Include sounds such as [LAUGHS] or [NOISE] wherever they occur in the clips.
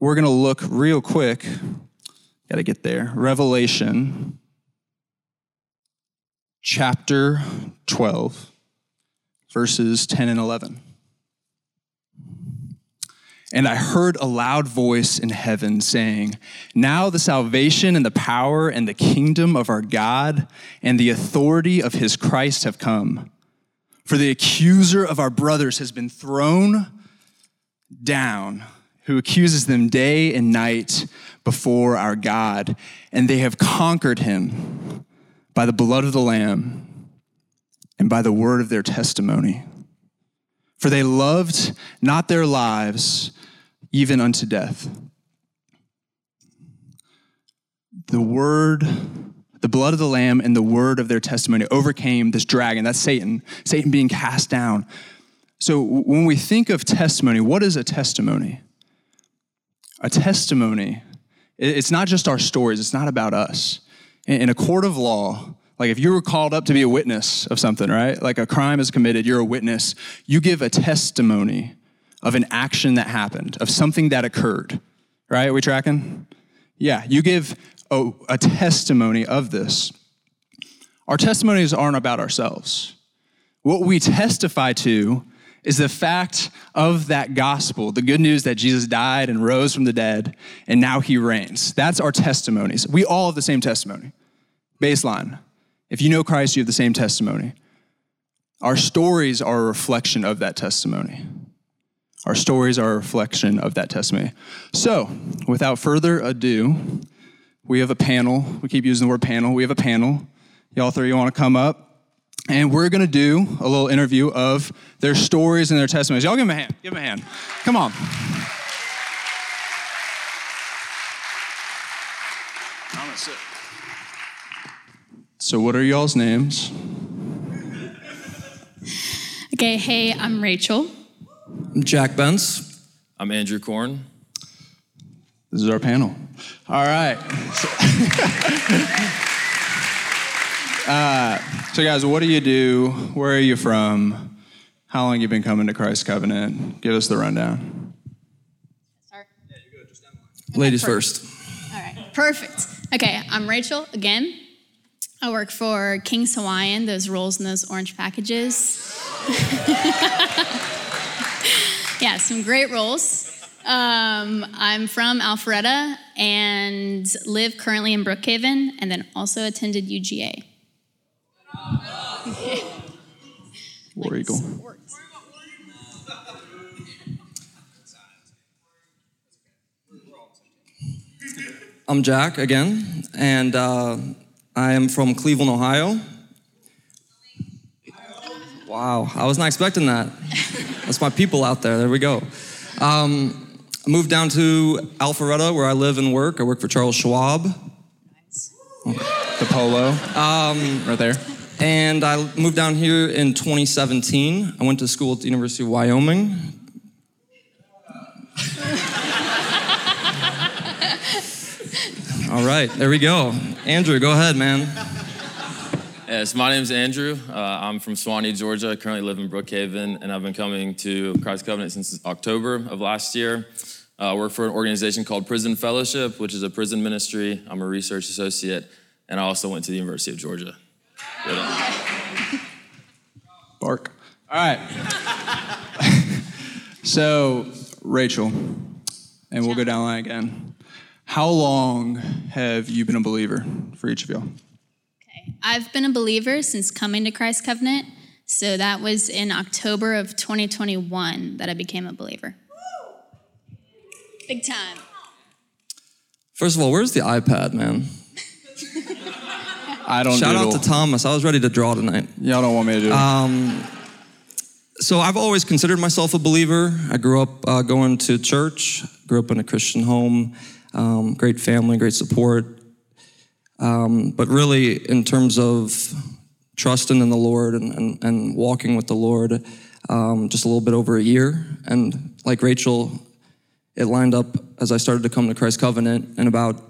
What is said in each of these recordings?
we're going to look real quick. Got to get there. Revelation chapter 12, verses 10 and 11. And I heard a loud voice in heaven saying, Now the salvation and the power and the kingdom of our God and the authority of his Christ have come. For the accuser of our brothers has been thrown down, who accuses them day and night before our God, and they have conquered him by the blood of the Lamb and by the word of their testimony. For they loved not their lives even unto death. The word, the blood of the Lamb and the word of their testimony overcame this dragon. That's Satan, Satan being cast down. So when we think of testimony, what is a testimony? A testimony, it's not just our stories, it's not about us. In a court of law, like if you were called up to be a witness of something, right? Like a crime is committed, you're a witness, you give a testimony of an action that happened, of something that occurred, right? Are we tracking? Yeah, you give a, a testimony of this. Our testimonies aren't about ourselves. What we testify to is the fact of that gospel, the good news that Jesus died and rose from the dead, and now he reigns. That's our testimonies. We all have the same testimony. Baseline. If you know Christ, you have the same testimony. Our stories are a reflection of that testimony. Our stories are a reflection of that testimony. So, without further ado, we have a panel. We keep using the word panel. We have a panel. Y'all three, you want to come up? And we're going to do a little interview of their stories and their testimonies. Y'all give them a hand. Give them a hand. Come on. I'm going to sit. So, what are y'all's names? Okay, hey, I'm Rachel. I'm Jack Bence. I'm Andrew Korn. This is our panel. All right. [LAUGHS] uh, so, guys, what do you do? Where are you from? How long you been coming to Christ Covenant? Give us the rundown. Start. Yeah, you go. Just Ladies first. All right, perfect. Okay, I'm Rachel again. I work for King's Hawaiian, those rolls in those orange packages. [LAUGHS] yeah, some great rolls. Um, I'm from Alpharetta and live currently in Brookhaven, and then also attended UGA. War Eagle. I'm Jack again, and uh, I am from Cleveland, Ohio. Wow, I was not expecting that. That's my people out there. There we go. Um, I moved down to Alpharetta, where I live and work. I work for Charles Schwab. The polo. Um, right there. And I moved down here in 2017. I went to school at the University of Wyoming. [LAUGHS] All right, there we go. Andrew, go ahead, man. Yes, my name is Andrew. Uh, I'm from Suwanee, Georgia. I currently live in Brookhaven, and I've been coming to Christ Covenant since October of last year. Uh, I work for an organization called Prison Fellowship, which is a prison ministry. I'm a research associate, and I also went to the University of Georgia. Bark. All right. [LAUGHS] so, Rachel, and we'll go down the line again. How long have you been a believer for each of y'all? Okay, I've been a believer since coming to Christ Covenant. So that was in October of 2021 that I became a believer. Big time. First of all, where's the iPad, man? I don't know. Shout doodle. out to Thomas. I was ready to draw tonight. Y'all don't want me to do it. So I've always considered myself a believer. I grew up uh, going to church, grew up in a Christian home, um, great family, great support. Um, but really, in terms of trusting in the Lord and, and, and walking with the Lord, um, just a little bit over a year. And like Rachel, it lined up as I started to come to Christ Covenant in about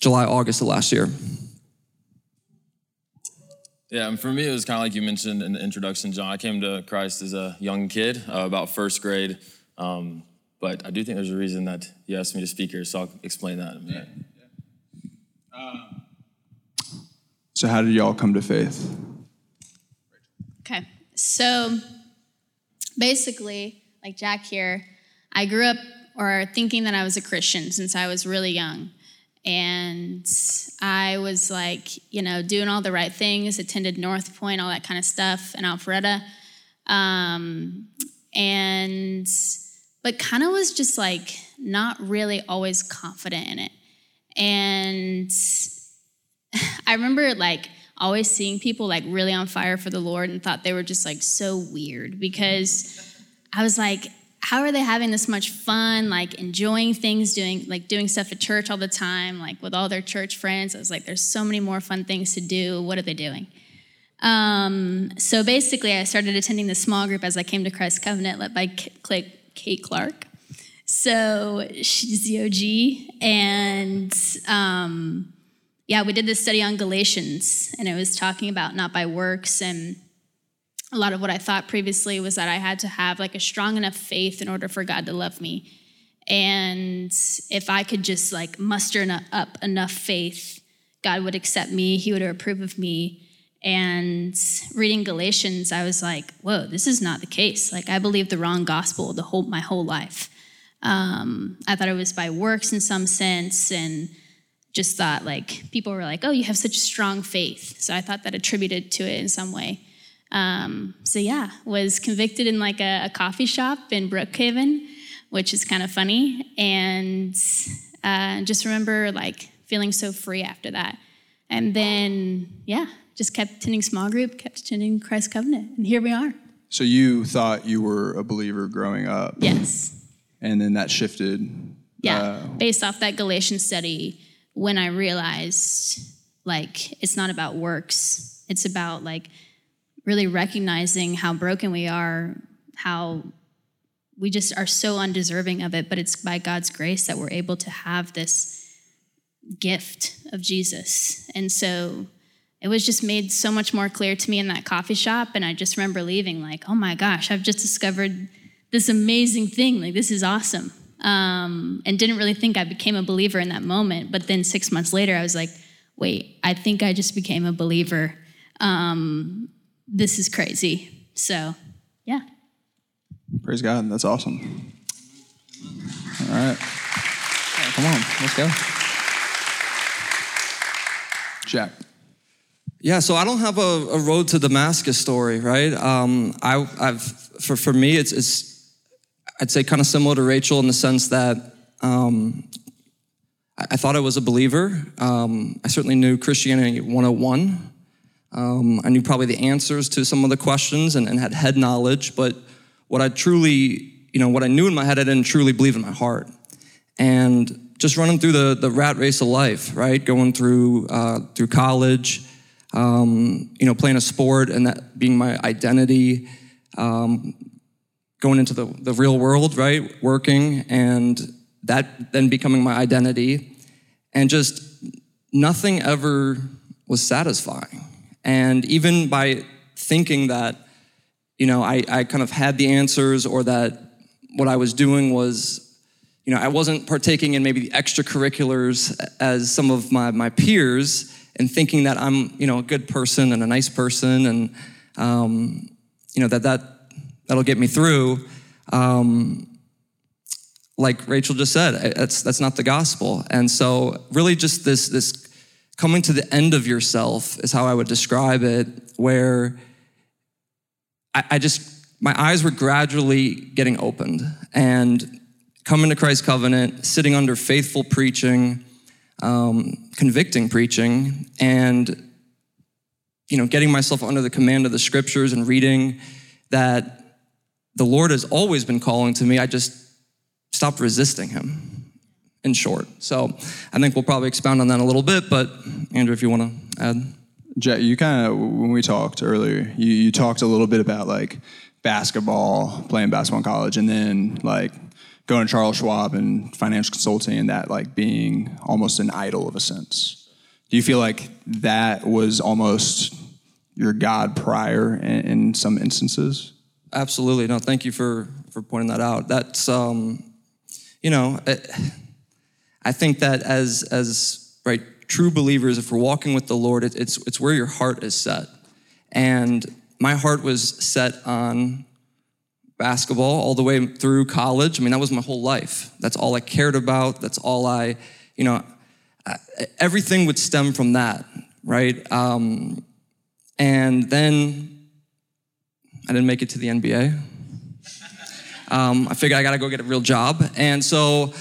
July, August of last year. Yeah, and for me, it was kind of like you mentioned in the introduction, John. I came to Christ as a young kid, uh, about first grade. Um, but I do think there's a reason that you asked me to speak here, so I'll explain that in a minute. So, how did y'all come to faith? Okay. So basically, like Jack here, I grew up or thinking that I was a Christian since I was really young. And I was like, you know, doing all the right things, attended North Point, all that kind of stuff in Alpharetta. Um, and, but kind of was just like not really always confident in it. And [SIGHS] I remember like always seeing people like really on fire for the Lord and thought they were just like so weird because I was like, how are they having this much fun, like enjoying things, doing like doing stuff at church all the time, like with all their church friends? I was like, there's so many more fun things to do. What are they doing? Um, so basically, I started attending the small group as I came to Christ Covenant, led by Kate Clark. So she's the OG, and um, yeah, we did this study on Galatians, and it was talking about not by works. And a lot of what I thought previously was that I had to have like a strong enough faith in order for God to love me. And if I could just like muster up enough faith, God would accept me, He would approve of me. And reading Galatians, I was like, whoa, this is not the case. Like, I believed the wrong gospel the whole, my whole life. Um, I thought it was by works in some sense, and just thought like people were like, "Oh, you have such strong faith." So I thought that attributed to it in some way. Um, so yeah, was convicted in like a, a, coffee shop in Brookhaven, which is kind of funny, and uh, just remember like feeling so free after that. And then yeah, just kept attending small group, kept attending Christ Covenant, and here we are. So you thought you were a believer growing up. Yes. And then that shifted. Yeah, uh, based off that Galatian study when I realized like it's not about works, it's about like really recognizing how broken we are, how we just are so undeserving of it, but it's by God's grace that we're able to have this gift of Jesus. And so it was just made so much more clear to me in that coffee shop. And I just remember leaving, like, oh my gosh, I've just discovered this amazing thing. Like, this is awesome um, and didn't really think I became a believer in that moment. But then six months later, I was like, wait, I think I just became a believer. Um, this is crazy. So, yeah. Praise God. That's awesome. All right. come on, let's go. Jack. Yeah, so I don't have a, a road to Damascus story, right? Um, I, have for for me, it's it's I'd say kind of similar to Rachel in the sense that um, I, I, thought I was a believer. Um, I certainly knew Christianity 101. Um, I knew probably the answers to some of the questions and, and, had head knowledge, but what I truly, you know, what I knew in my head, I didn't truly believe in my heart. And just running through the, the rat race of life, right? Going through uh, through college, um, you know, playing a sport and that being my identity, um, going into the, the real world, right? Working and that then becoming my identity. And just nothing ever was satisfying. And even by thinking that, you know, I, I kind of had the answers or that what I was doing was, you know, I wasn't partaking in maybe the extracurriculars as some of my, my peers and thinking that I'm, you know, a good person and a nice person and, um, you know, that that that'll get me through. Um, like Rachel just said, that's that's not the gospel. And so, really, just this this coming to the end of yourself is how I would describe it. Where I, I just my eyes were gradually getting opened and coming to Christ's covenant, sitting under faithful preaching, um, convicting preaching, and you know, getting myself under the command of the scriptures and reading that the Lord has always been calling to me. I just stopped resisting him, in short. So I think we'll probably expound on that a little bit, but Andrew, if you want to add. Jet, you kind of, when we talked earlier, you, you talked a little bit about like basketball, playing basketball in college, and then like going to Charles Schwab and financial consulting and that like being almost an idol of a sense. Do you feel like that was almost your God prior in, in some instances? Absolutely. No, thank you for for pointing that out. That's um, you know, I think that as as right true believers, if we're walking with the Lord, it, it's it's where your heart is set. And my heart was set on basketball all the way through college. I mean, that was my whole life. That's all I cared about. That's all I, you know, everything would stem from that, right? Um, and then I didn't make it to the NBA. Um, I figured I got to go get a real job, and so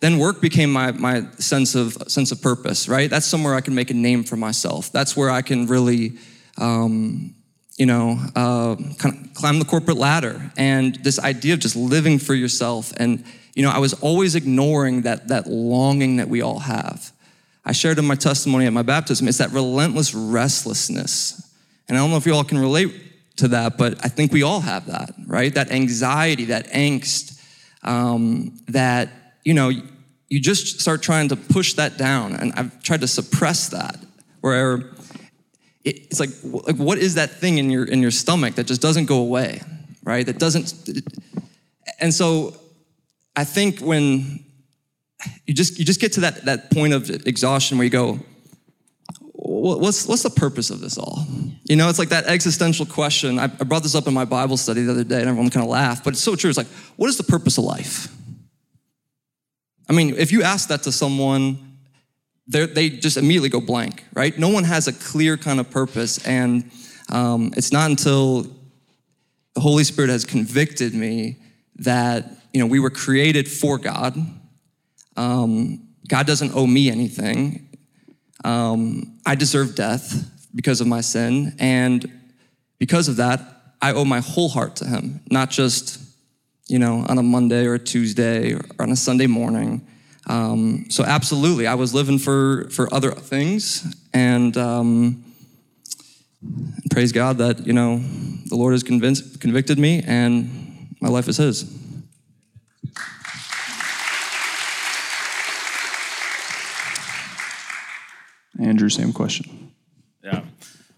then work became my, my sense of sense of purpose. Right, that's somewhere I can make a name for myself. That's where I can really. Um, you know, uh, kind of climb the corporate ladder, and this idea of just living for yourself. And you know, I was always ignoring that that longing that we all have. I shared in my testimony at my baptism. It's that relentless restlessness, and I don't know if you all can relate to that, but I think we all have that, right? That anxiety, that angst, um, that, you know, you just start trying to push that down. And I've tried to suppress that, where it's like, like what is that thing in your, in your stomach that just doesn't go away, right? That doesn't, and so I think when you just, you just get to that, that point of exhaustion where you go, what's, what's the purpose of this all? You know, it's like that existential question. I, I brought this up in my Bible study the other day, and everyone kind of laughed, but it's so true. It's like, what is the purpose of life? I mean, if you ask that to someone, they just immediately go blank, right? No one has a clear kind of purpose, and um, it's not until the Holy Spirit has convicted me that you know we were created for God. Um, God doesn't owe me anything. Um, I deserve death because of my sin, and because of that, I owe my whole heart to Him, not just you know on a Monday or a Tuesday or on a Sunday morning. Um, so absolutely, I was living for for other things, and um, praise God that you know the Lord has convinced, convicted me, and my life is His. Andrew, same question. Yeah.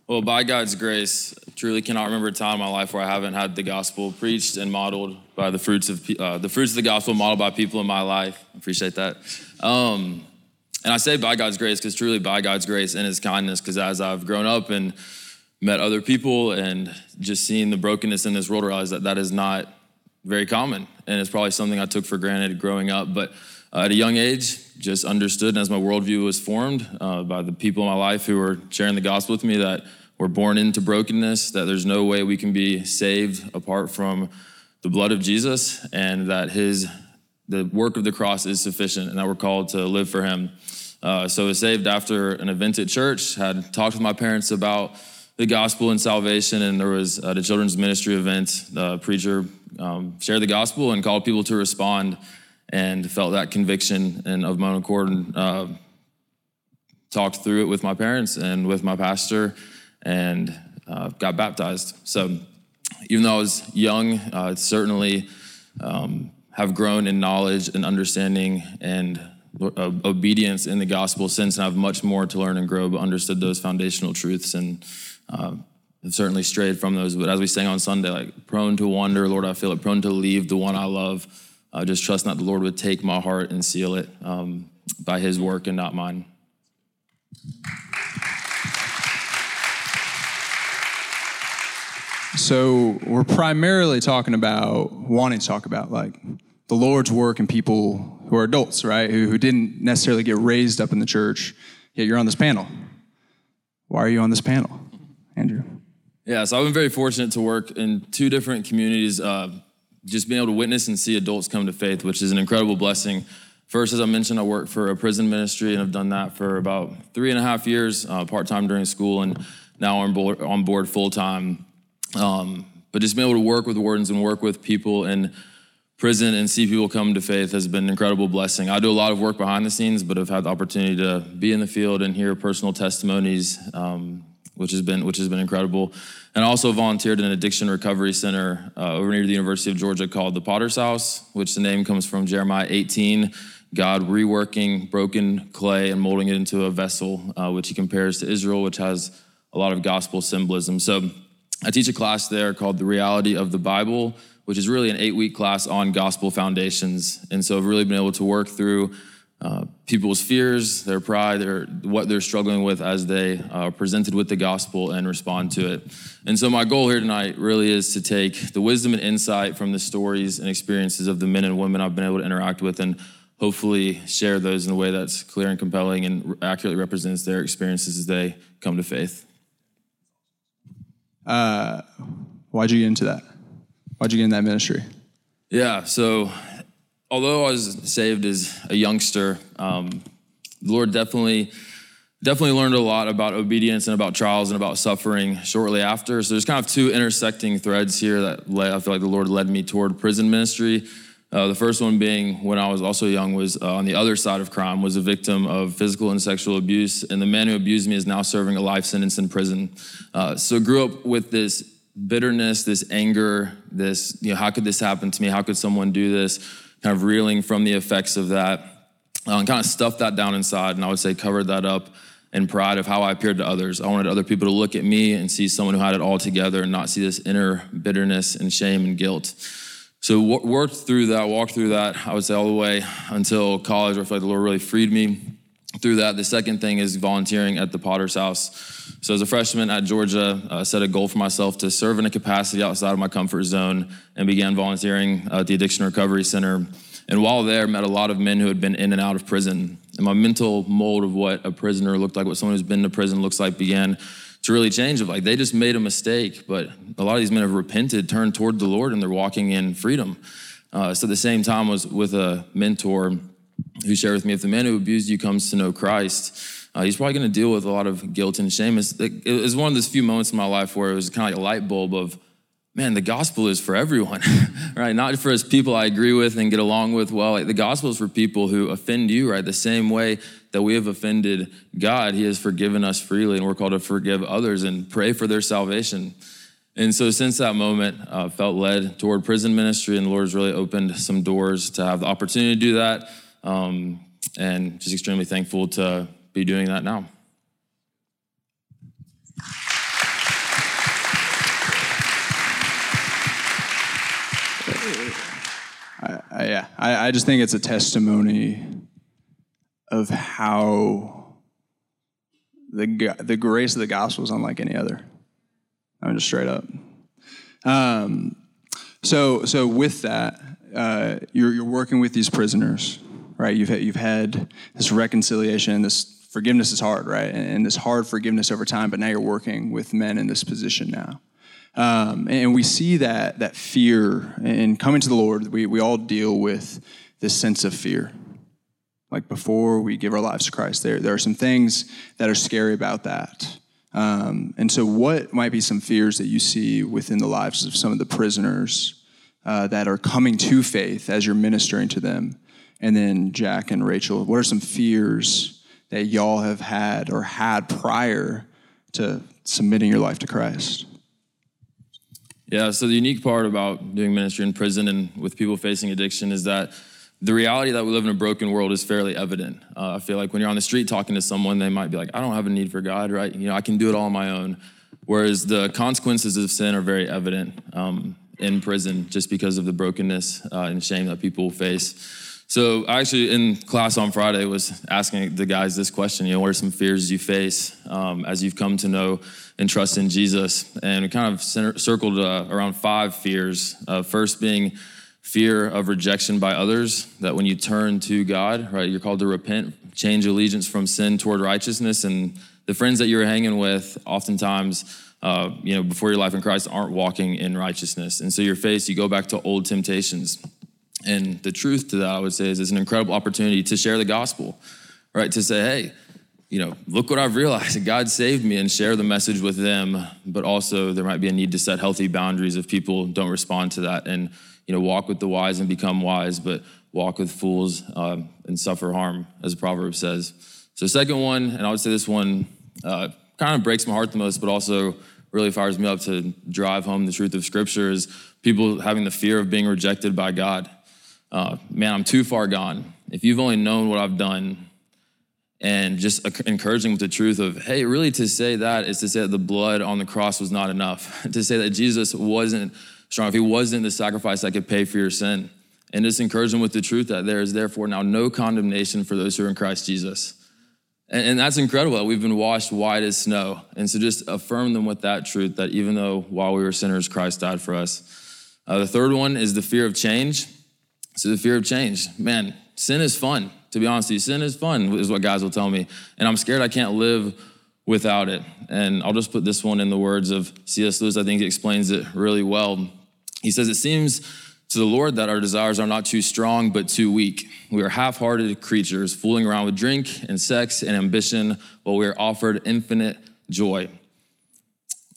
Well, by God's grace, truly cannot remember a time in my life where I haven't had the gospel preached and modeled by the fruits of uh, the fruits of the gospel modeled by people in my life. Appreciate that. Um, and I say by God's grace because truly by God's grace and His kindness, because as I've grown up and met other people and just seeing the brokenness in this world, realize that that is not very common, and it's probably something I took for granted growing up. But uh, at a young age, just understood, and as my worldview was formed uh, by the people in my life who were sharing the gospel with me, that we're born into brokenness, that there's no way we can be saved apart from the blood of Jesus, and that His the work of the cross is sufficient, and that we're called to live for Him. Uh, so I was saved after an event at church. Had talked with my parents about the gospel and salvation, and there was at a children's ministry event. The preacher um, shared the gospel and called people to respond and felt that conviction and of my own accord and uh, talked through it with my parents and with my pastor and uh, got baptized. So even though I was young, uh, certainly um, have grown in knowledge and understanding and uh, obedience in the gospel since, and I have much more to learn and grow, but understood those foundational truths and uh, have certainly strayed from those. But as we sang on Sunday, like prone to wander, Lord, I feel it, prone to leave the one I love uh, just trust that the Lord would take my heart and seal it um, by His work and not mine. So we're primarily talking about wanting to talk about like the Lord's work and people who are adults, right? Who, who didn't necessarily get raised up in the church. Yet you're on this panel. Why are you on this panel, Andrew? Yeah, so I've been very fortunate to work in two different communities. Uh, just being able to witness and see adults come to faith, which is an incredible blessing. First, as I mentioned, I work for a prison ministry and I've done that for about three and a half years, uh, part time during school, and now I'm on board full time. Um, but just being able to work with wardens and work with people in prison and see people come to faith has been an incredible blessing. I do a lot of work behind the scenes, but I've had the opportunity to be in the field and hear personal testimonies, um, which has been which has been incredible and also volunteered in an addiction recovery center uh, over near the University of Georgia called the Potter's House, which the name comes from Jeremiah 18, God reworking broken clay and molding it into a vessel, uh, which he compares to Israel, which has a lot of gospel symbolism. So I teach a class there called The Reality of the Bible, which is really an eight week class on gospel foundations. And so I've really been able to work through uh, people's fears, their pride, their, what they're struggling with as they are uh, presented with the gospel and respond to it. And so, my goal here tonight really is to take the wisdom and insight from the stories and experiences of the men and women I've been able to interact with and hopefully share those in a way that's clear and compelling and accurately represents their experiences as they come to faith. Uh, why'd you get into that? Why'd you get in that ministry? Yeah, so although I was saved as a youngster, um, the Lord definitely definitely learned a lot about obedience and about trials and about suffering shortly after. So there's kind of two intersecting threads here that led, I feel like the Lord led me toward prison ministry. Uh, the first one being when I was also young was uh, on the other side of crime, was a victim of physical and sexual abuse, and the man who abused me is now serving a life sentence in prison. Uh, so grew up with this bitterness, this anger, this you know how could this happen to me? How could someone do this? kind of reeling from the effects of that, uh, and kind of stuffed that down inside, and I would say covered that up in pride of how I appeared to others. I wanted other people to look at me and see someone who had it all together and not see this inner bitterness and shame and guilt. So worked through that, walked through that, I would say all the way until college where I feel like the Lord really freed me through that. The second thing is volunteering at the Potter's House. So as a freshman at Georgia, I set a goal for myself to serve in a capacity outside of my comfort zone and began volunteering at the Addiction Recovery Center. And while there, met a lot of men who had been in and out of prison. And my mental mold of what a prisoner looked like, what someone who's been to prison looks like, began to really change. Of like they just made a mistake, but a lot of these men have repented, turned toward the Lord, and they're walking in freedom. Uh, so the same time, was with a mentor who shared with me if the man who abused you comes to know Christ, uh, he's probably going to deal with a lot of guilt and shame. It's, it was one of those few moments in my life where it was kind of like a light bulb of, man, the gospel is for everyone, [LAUGHS] right? Not for us people I agree with and get along with well. Like the gospel is for people who offend you, right? The same way that we have offended God, He has forgiven us freely, and we're called to forgive others and pray for their salvation. And so, since that moment, uh, felt led toward prison ministry, and the Lord has really opened some doors to have the opportunity to do that. Um, and just extremely thankful to be doing that now. I, I, yeah, I, I just think it's a testimony of how the the grace of the gospel is unlike any other. I'm just straight up. Um, so so with that, uh, you're you're working with these prisoners right? You've had, you've had this reconciliation, this forgiveness is hard, right? And, this hard forgiveness over time, but now you're working with men in this position now. Um, and we see that that fear in coming to the Lord. We we all deal with this sense of fear. Like before we give our lives to Christ, there there are some things that are scary about that. Um, and so, what might be some fears that you see within the lives of some of the prisoners uh, that are coming to faith as you're ministering to them? And then Jack and Rachel, what are some fears that y'all have had or had prior to submitting your life to Christ? Yeah, so the unique part about doing ministry in prison and with people facing addiction is that the reality that we live in a broken world is fairly evident. Uh, I feel like when you're on the street talking to someone, they might be like, I don't have a need for God, right? You know, I can do it all on my own. Whereas the consequences of sin are very evident um, in prison just because of the brokenness uh, and shame that people face. So I actually in class on Friday was asking the guys this question, you know, what are some fears you face um, as you've come to know and trust in Jesus? And we kind of center, circled uh, around five fears. Uh, first being fear of rejection by others, that when you turn to God, right, you're called to repent, change allegiance from sin toward righteousness. And the friends that you're hanging with oftentimes uh, you know, before your life in Christ aren't walking in righteousness. And so you're you go back to old temptations. And the truth to that, I would say, is it's an incredible opportunity to share the gospel, right? To say, hey, you know, look what I've realized. [LAUGHS] God saved me and share the message with them. But also, there might be a need to set healthy boundaries if people don't respond to that and, you know, walk with the wise and become wise, but walk with fools um, and suffer harm, as the proverb says. So, second one, and I would say this one uh, kind of breaks my heart the most, but also really fires me up to drive home the truth of Scripture is people having the fear of being rejected by God uh, man, I'm too far gone. If you've only known what I've done, and just encouraging with the truth of, hey, really to say that is to say that the blood on the cross was not enough. [LAUGHS] to say that Jesus wasn't strong, if he wasn't the sacrifice that could pay for your sin. And just encourage them with the truth that there is therefore now no condemnation for those who are in Christ Jesus. And, and that's incredible that we've been washed white as snow. And so just affirm them with that truth that even though while we were sinners, Christ died for us. Uh, the third one is the fear of change. So the fear of change. Man, sin is fun, to be honest with you. Sin is fun, is what guys will tell me. And I'm scared I can't live without it. And I'll just put this one in the words of C.S. Lewis. I think he explains it really well. He says, It seems to the Lord that our desires are not too strong, but too weak. We are half hearted creatures, fooling around with drink and sex and ambition while we are offered infinite joy.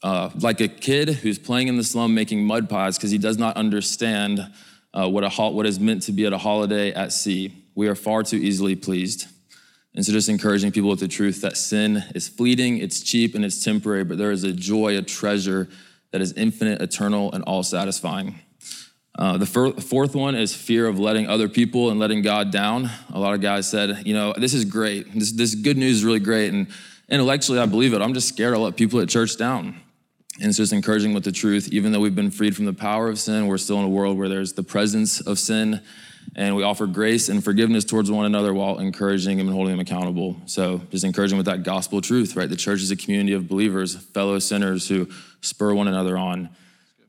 Uh, like a kid who's playing in the slum making mud pies because he does not understand uh, what, a ho- what is meant to be at a holiday at sea. We are far too easily pleased. And so, just encouraging people with the truth that sin is fleeting, it's cheap, and it's temporary, but there is a joy, a treasure that is infinite, eternal, and all satisfying. Uh, the fir- fourth one is fear of letting other people and letting God down. A lot of guys said, you know, this is great. This, this good news is really great. And intellectually, I believe it. I'm just scared to let people at church down. And it's just encouraging with the truth. Even though we've been freed from the power of sin, we're still in a world where there's the presence of sin. And we offer grace and forgiveness towards one another while encouraging them and holding them accountable. So just encouraging with that gospel truth, right? The church is a community of believers, fellow sinners who spur one another on.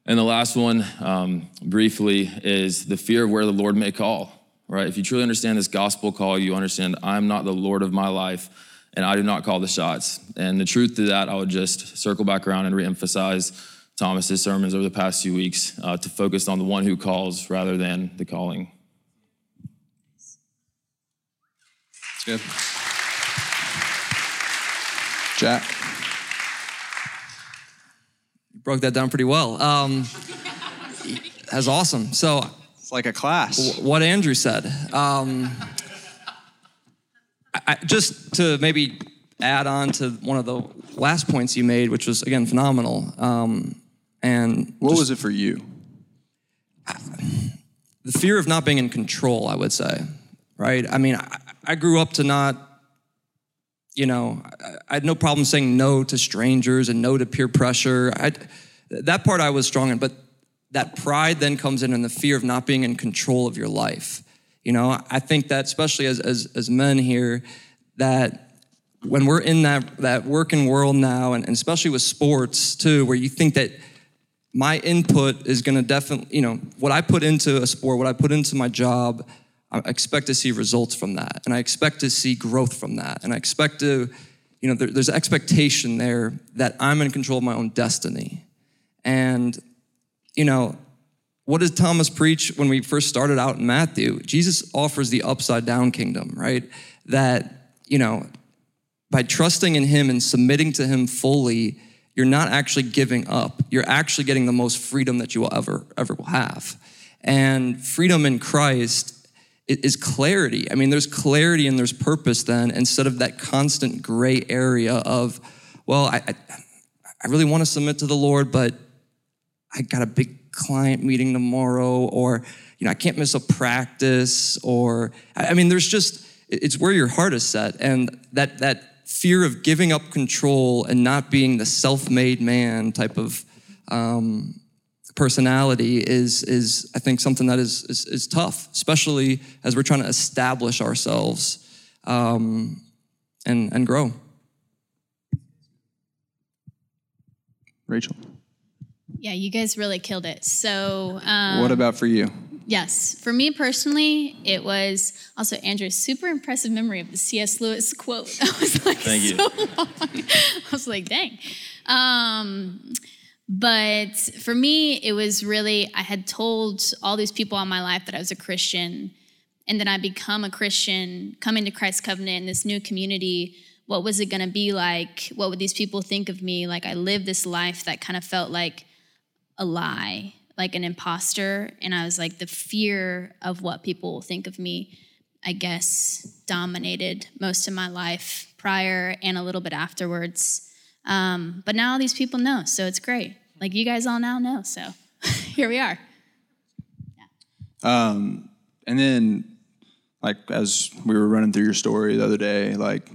And the last one, um, briefly, is the fear of where the Lord may call, right? If you truly understand this gospel call, you understand I'm not the Lord of my life and I do not call the shots. And the truth to that, I would just circle back around and reemphasize Thomas's sermons over the past few weeks uh, to focus on the one who calls rather than the calling. That's Good. Jack. You broke that down pretty well. Um, that's awesome. So, It's like a class. what Andrew said. Um, I, just to maybe add on to one of the last points you made, which was again phenomenal. Um, and What was it for you? the fear of not being in control, I would say, right? I mean, I, I grew up to not, you know, I, I had no problem saying no to strangers and no to peer pressure. I, that part I was strong in, but that pride then comes in and the fear of not being in control of your life. You know, I think that especially as, as, as men here, that when we're in that, that working world now, and, and especially with sports too, where you think that my input is going to definitely, you know, what I put into a sport, what I put into my job, I expect to see results from that. And I expect to see growth from that. And I expect to, you know, there, there's expectation there that I'm in control of my own destiny. And, you know, what did Thomas preach when we first started out in Matthew? Jesus offers the upside down kingdom, right? That, you know, by trusting in him and submitting to him fully, you're not actually giving up. You're actually getting the most freedom that you will ever, ever will have. And freedom in Christ is clarity. I mean, there's clarity and there's purpose then instead of that constant gray area of, well, I, I, I really want to submit to the Lord, but I got a big client meeting tomorrow, or you know, I can't miss a practice, or I mean, there's just it's where your heart is set, and that that fear of giving up control and not being the self-made man type of um, personality is is I think something that is is, is tough, especially as we're trying to establish ourselves um, and and grow. Rachel. Yeah, you guys really killed it. So, um, what about for you? yes, for me personally, it was also Andrew's super impressive memory of the C.S. Lewis quote. [LAUGHS] That was like Thank you. so long. [LAUGHS] I was like, dang. Um, but for me, it was really, I had told all these people in my life that I was a Christian. And then I become a Christian, come into Christ's covenant in this new community. What was it going to be like? What would these people think of me? Like, I lived this life that kind of felt like a lie, like an imposter. And I was like, the fear of what people will think of me, I guess, dominated most of my life prior and a little bit afterwards. Um, but now all these people know, so it's great. Like you guys all now know, so [LAUGHS] here we are. Um, and then, like, as we were running through your story the other day, like,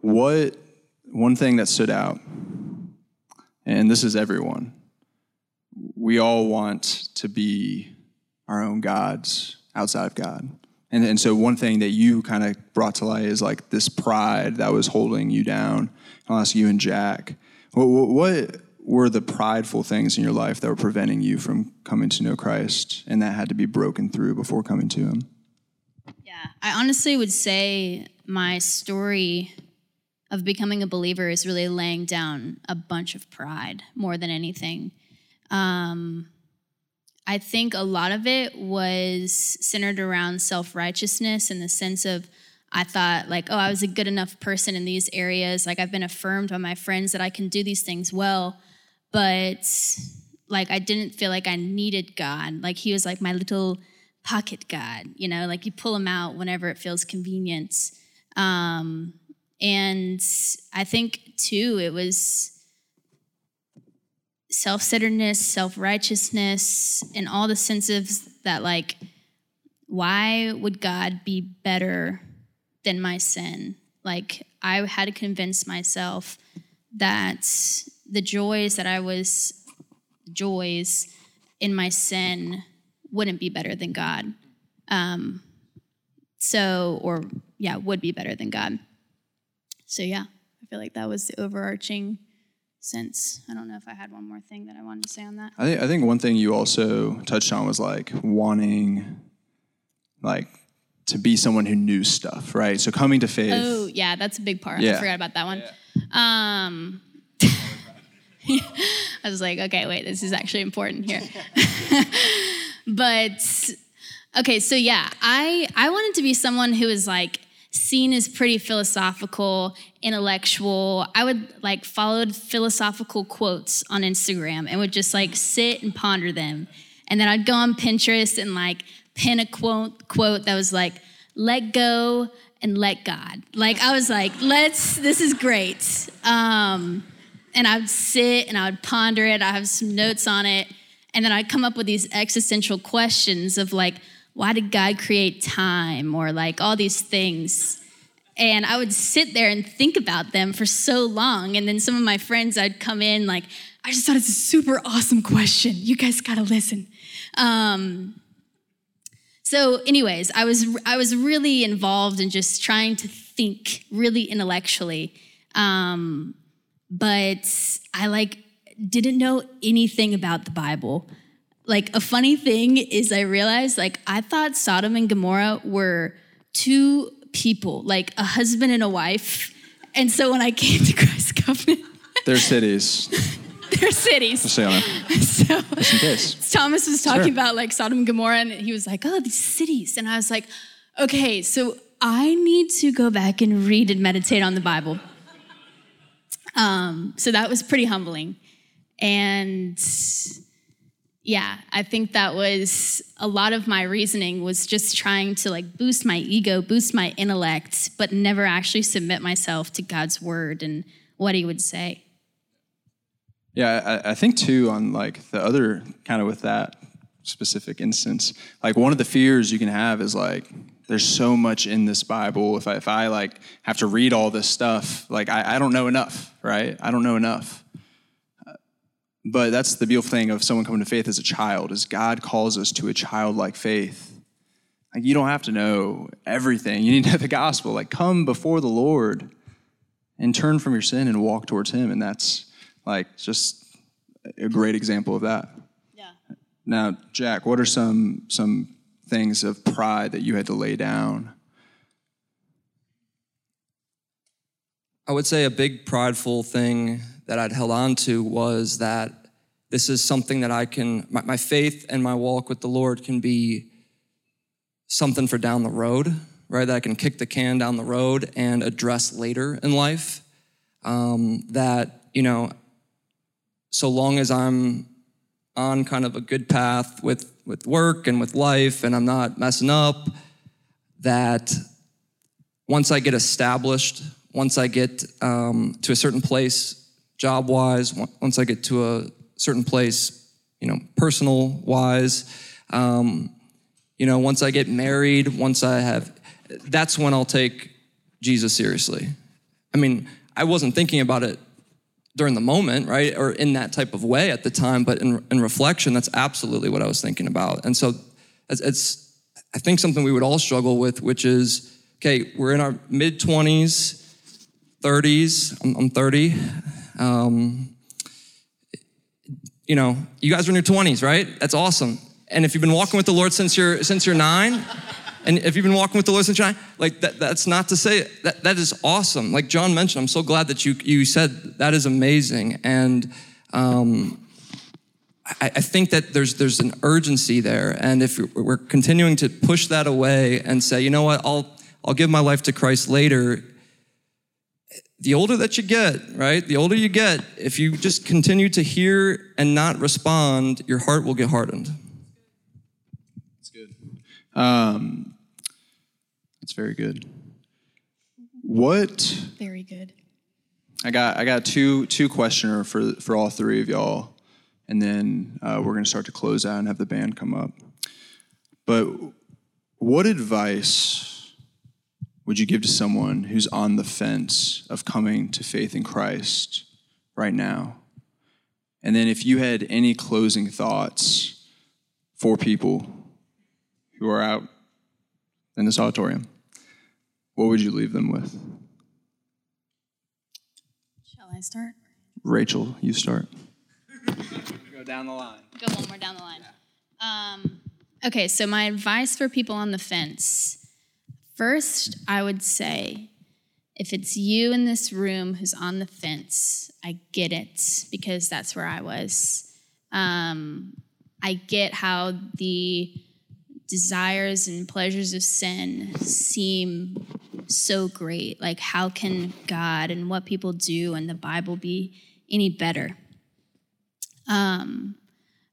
what one thing that stood out, and this is everyone, we all want to be our own gods outside of God. And, and so one thing that you kind of brought to light is like this pride that was holding you down. I'll ask you and Jack, what, what were the prideful things in your life that were preventing you from coming to know Christ and that had to be broken through before coming to him? Yeah, I honestly would say my story of becoming a believer is really laying down a bunch of pride more than anything. Um, I think a lot of it was centered around self righteousness in the sense of I thought, like, oh, I was a good enough person in these areas. Like, I've been affirmed by my friends that I can do these things well. But, like, I didn't feel like I needed God. Like, He was like my little pocket God, you know, like you pull Him out whenever it feels convenient. Um, and I think, too, it was self centeredness, self righteousness, and all the senses that, like, why would God be better than my sin? Like, I had to convince myself that the joys that I was, joys in my sin wouldn't be better than God. Um, so, or yeah, would be better than God. So, yeah, I feel like that was the overarching sense. I don't know if I had one more thing that I wanted to say on that. I think, I think one thing you also touched on was like wanting, like, to be someone who knew stuff, right? So coming to faith. Oh, yeah, that's a big part. Yeah. I forgot about that one. Um, [LAUGHS] I was like, okay, wait, this is actually important here. [LAUGHS] but okay, so yeah, I I wanted to be someone who is like seen as pretty philosophical, intellectual. I would like followed philosophical quotes on Instagram and would just like sit and ponder them. And then I'd go on Pinterest and like pin a quote quote that was like, let go and let God. Like I was like, let's, this is great. Um, and I would sit and I would ponder it. I have some notes on it. And then I'd come up with these existential questions of like, why did God create time? Or like all these things. And I would sit there and think about them for so long. And then some of my friends, I'd come in like, I just thought it's a super awesome question. You guys gotta listen. Um, so, anyways, I was I was really involved in just trying to think really intellectually, um, but I like didn't know anything about the Bible. Like a funny thing is, I realized like I thought Sodom and Gomorrah were two people, like a husband and a wife. And so when I came to Christ Covenant, [LAUGHS] Their cities. [LAUGHS] they're cities. Just. [LAUGHS] So Just in case. Thomas was talking Sure. about like Sodom and Gomorrah, and he was like, "Oh, these cities," and I was like, "Okay, so I need to go back and read and meditate on the Bible." Um, so that was pretty humbling, and yeah, I think that was a lot of my reasoning was just trying to like boost my ego, boost my intellect, but never actually submit myself to God's word and what He would say. Yeah, I, I think too on like the other kind of with that specific instance, like one of the fears you can have is like there's so much in this Bible. If I if I like have to read all this stuff, like I, I don't know enough, right? I don't know enough. But that's the beautiful thing of someone coming to faith as a child is God calls us to a childlike faith. Like you don't have to know everything. You need to have the gospel. Like come before the Lord and turn from your sin and walk towards Him, and that's like just a great example of that. Yeah. Now, Jack, what are some some things of pride that you had to lay down? I would say a big prideful thing that I'd held on to was that this is something that I can, my, my faith and my walk with the Lord can be something for down the road, right? That I can kick the can down the road and address later in life. Um, that, you know, so long as I'm on kind of a good path with, with work and with life and I'm not messing up, that once I get established, once I get um, to a certain place job wise, once I get to a certain place, you know, personal wise, um, you know, once I get married, once I have, that's when I'll take Jesus seriously. I mean, I wasn't thinking about it during the moment, right? Or in that type of way at the time, but in, in reflection, that's absolutely what I was thinking about. And so it's, it's, I think, something we would all struggle with, which is okay, we're in our mid 20s, 30s, I'm, I'm 30. Um, you know, you guys are in your 20s, right? That's awesome. And if you've been walking with the Lord since you're since you're nine, [LAUGHS] and if you've been walking with the Lord since you're nine, like that, that's not to say that that is awesome. Like John mentioned, I'm so glad that you you said that is amazing. And um, I, I think that there's there's an urgency there. And if we're continuing to push that away and say, you know what, I'll I'll give my life to Christ later, the older that you get, right? The older you get, if you just continue to hear and not respond, your heart will get hardened. That's good. Um, that's very good. What? Very good. I got I got two two questioner for for all three of y'all, and then uh, we're gonna start to close out and have the band come up. But what advice would you give to someone who's on the fence of coming to faith in Christ right now? And then, if you had any closing thoughts for people who are out in this auditorium, what would you leave them with? Shall I start? Rachel, you start. Go down the line. Go one more down the line. Um, okay, so my advice for people on the fence First, I would say if it's you in this room who's on the fence, I get it because that's where I was. Um, I get how the desires and pleasures of sin seem so great. Like, how can God and what people do and the Bible be any better? Um,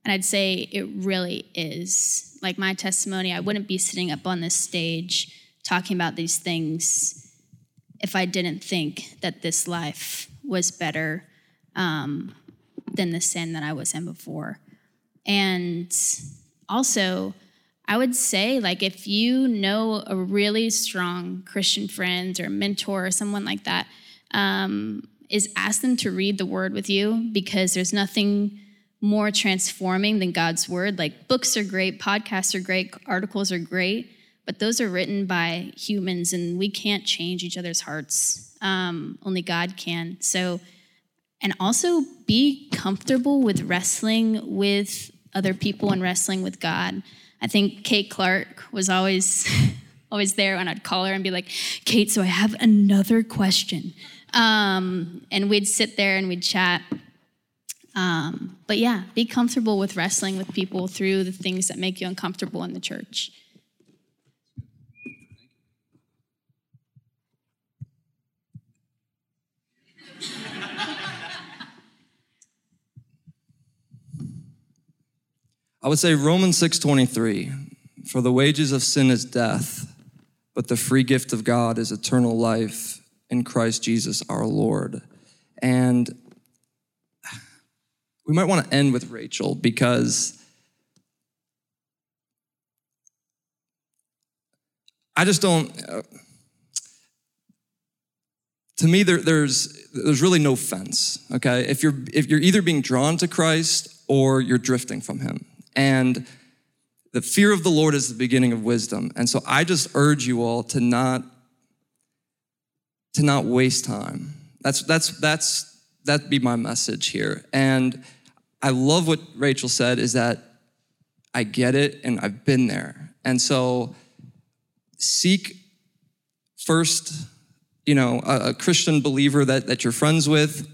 and I'd say it really is. Like, my testimony, I wouldn't be sitting up on this stage talking about these things if I didn't think that this life was better um, than the sin that I was in before. And also, I would say, like, if you know a really strong Christian friend or mentor or someone like that, um, is ask them to read the word with you because there's nothing more transforming than God's word. Like, books are great, podcasts are great, articles are great but those are written by humans and we can't change each other's hearts. Um, only God can. So, and also be comfortable with wrestling with other people and wrestling with God. I think Kate Clark was always [LAUGHS] always there when I'd call her and be like, Kate, so I have another question. Um, and we'd sit there and we'd chat. Um, but yeah, be comfortable with wrestling with people through the things that make you uncomfortable in the church. I would say Romans 6:23, for the wages of sin is death, but the free gift of God is eternal life in Christ Jesus our Lord. And we might want to end with Rachel because I just don't. Uh, to me, there, there's there's really no fence. Okay, if you're if you're either being drawn to Christ or you're drifting from Him. And the fear of the Lord is the beginning of wisdom. And so I just urge you all to not to not waste time. That's that's that's that'd be my message here. And I love what Rachel said is that I get it and I've been there. And so seek first, you know, a, a Christian believer that, that you're friends with,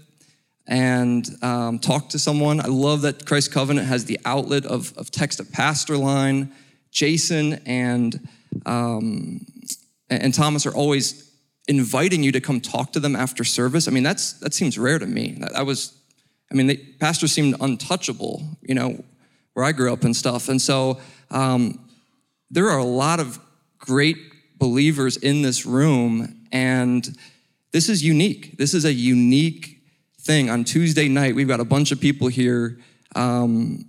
and um, talk to someone. I love that Christ Covenant has the outlet of, of text a pastor line. Jason and um, and Thomas are always inviting you to come talk to them after service. I mean, that's that seems rare to me. That, that was, I mean, the pastors seemed untouchable, you know, where I grew up and stuff. And so um, there are a lot of great believers in this room, and this is unique. This is a unique thing. On Tuesday night, we've got a bunch of people here um,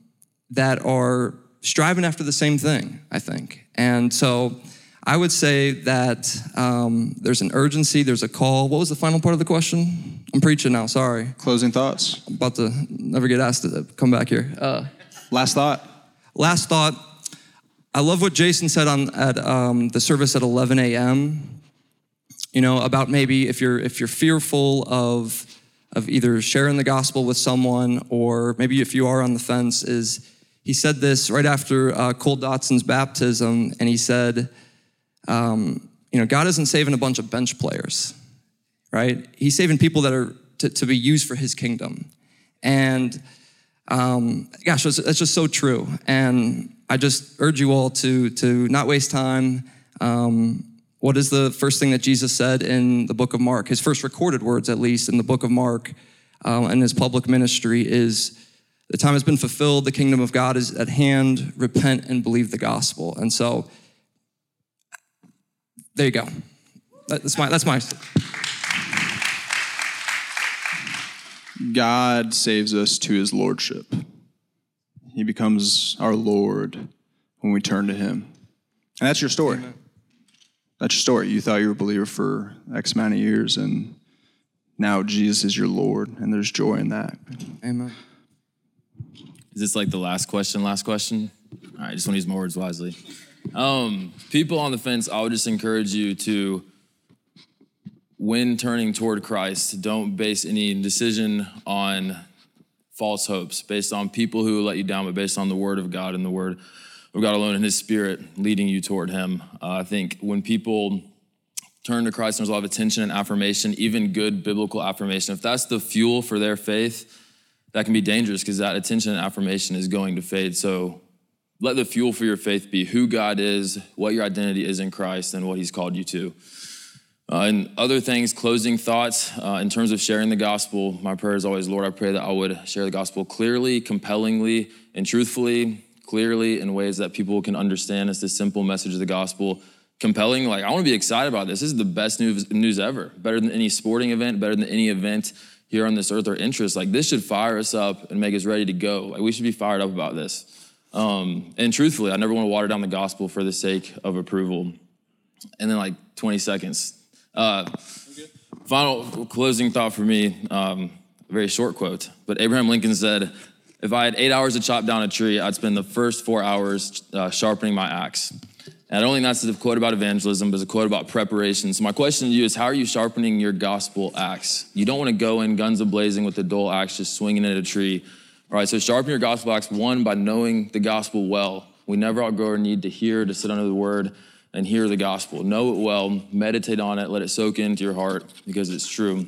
that are striving after the same thing, I think. And so I would say that um, there's an urgency, there's a call. What was the final part of the question? I'm preaching now. Sorry. Closing thoughts. I'm about to never get asked to come back here. Uh, Last thought. last thought. I love what Jason said on at um, the service at 11 a.m. You know about maybe if you're if you're fearful of of either sharing the gospel with someone or maybe if you are on the fence is he said this right after uh, Cole Dotson's baptism and he said, um, you know, God isn't saving a bunch of bench players, right? He's saving people that are to, to be used for His kingdom, and um, gosh, that's, that's just so true. And I just urge you all to to not waste time. Um, what is the first thing that Jesus said in the book of Mark? His first recorded words, at least, in the book of Mark, uh, in his public ministry, is the time has been fulfilled. The kingdom of God is at hand. Repent and believe the gospel. And so, there you go. That's my. That's my. God saves us to his lordship. He becomes our Lord when we turn to him. And that's your story. That's your story. You thought you were a believer for X amount of years, and now Jesus is your Lord, and there's joy in that. Amen. Is this like the last question? Last question? All right, just want to use my words wisely. Um, people on the fence, I would just encourage you to, when turning toward Christ, don't base any decision on false hopes, based on people who let you down, but based on the Word of God and the Word of God alone and His Spirit leading you toward Him. Uh, I think when people turn to Christ, there's a lot of attention and affirmation, even good biblical affirmation. If that's the fuel for their faith, that can be dangerous because that attention and affirmation is going to fade. So let the fuel for your faith be who God is, what your identity is in Christ, and what He's called you to. Uh, and other things, closing thoughts uh, in terms of sharing the gospel. My prayer is always, Lord, I pray that I would share the gospel clearly, compellingly, and truthfully, clearly in ways that people can understand. It's the simple message of the gospel. Compelling, like, I want to be excited about this. This is the best news, news ever. Better than any sporting event, better than any event here on this earth or interest. Like, this should fire us up and make us ready to go. Like, we should be fired up about this. Um, and truthfully, I never want to water down the gospel for the sake of approval. And then, like 20 seconds. Uh, final closing thought for me, um, very short quote. But Abraham Lincoln said, If I had eight hours to chop down a tree, I'd spend the first four hours uh, sharpening my axe. And I don't think that's a quote about evangelism, but it's a quote about preparation. So my question to you is, how are you sharpening your gospel axe? You don't want to go in guns a-blazing with a dull axe, just swinging at a tree. All right, so sharpen your gospel axe, one, by knowing the gospel well. We never outgrow our need to hear, to sit under the word and hear the gospel. Know it well, meditate on it, let it soak into your heart because it's true.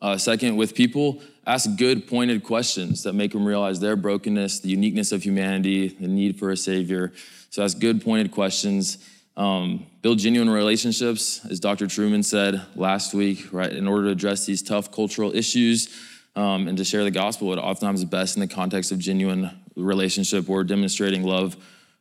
Uh, second, with people, ask good, pointed questions that make them realize their brokenness, the uniqueness of humanity, the need for a savior. So ask good, pointed questions. Um, build genuine relationships, as Dr. Truman said last week, right? In order to address these tough cultural issues um, and to share the gospel, it oftentimes is best in the context of genuine relationship or demonstrating love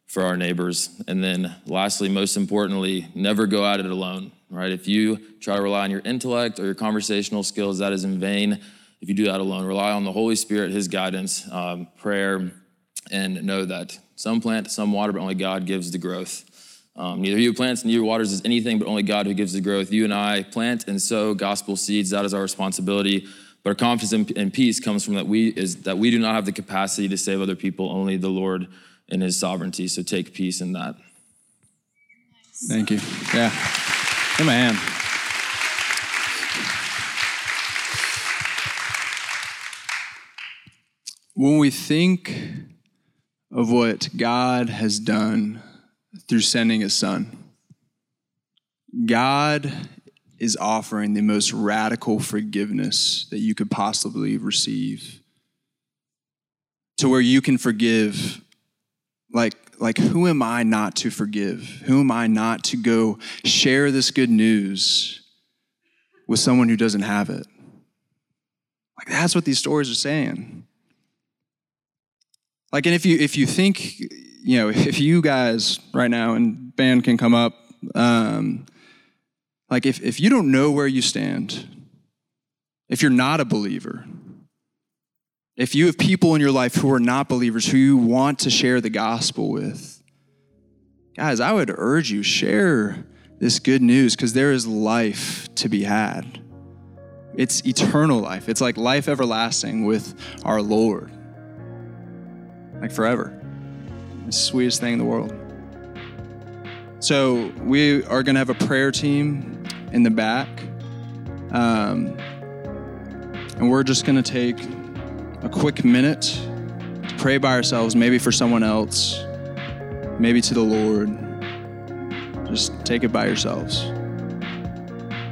for our neighbors. And then lastly, most importantly, never go at it alone, right? If you try to rely on your intellect or your conversational skills, that is in vain. If you do that alone, rely on the Holy Spirit, His guidance, um, prayer, and know that some plant, some water, but only God gives the growth. Um, neither you plants, neither waters is anything, but only God who gives the growth. You and I plant and sow gospel seeds. That is our responsibility. But our confidence and peace comes from that we is that we do not have the capacity to save other people. Only the Lord in His sovereignty. So take peace in that. Thank you. Yeah. Amen. When we think of what God has done through sending his son, God is offering the most radical forgiveness that you could possibly receive to where you can forgive like like who am i not to forgive? Who am i not to go share this good news with someone who doesn't have it? Like that's what these stories are saying. Like and if you if you think you know if you guys right now and band can come up um, like if, if you don't know where you stand if you're not a believer if you have people in your life who are not believers who you want to share the gospel with, guys, I would urge you share this good news because there is life to be had. It's eternal life. It's like life everlasting with our Lord. Like forever. It's the sweetest thing in the world. So we are going to have a prayer team in the back. Um, and we're just going to take a quick minute to pray by ourselves, maybe for someone else, maybe to the Lord. Just take it by yourselves.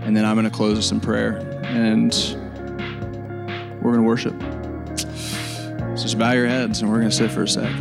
And then I'm going to close us in prayer and we're going to worship. So just bow your heads and we're going to sit for a sec.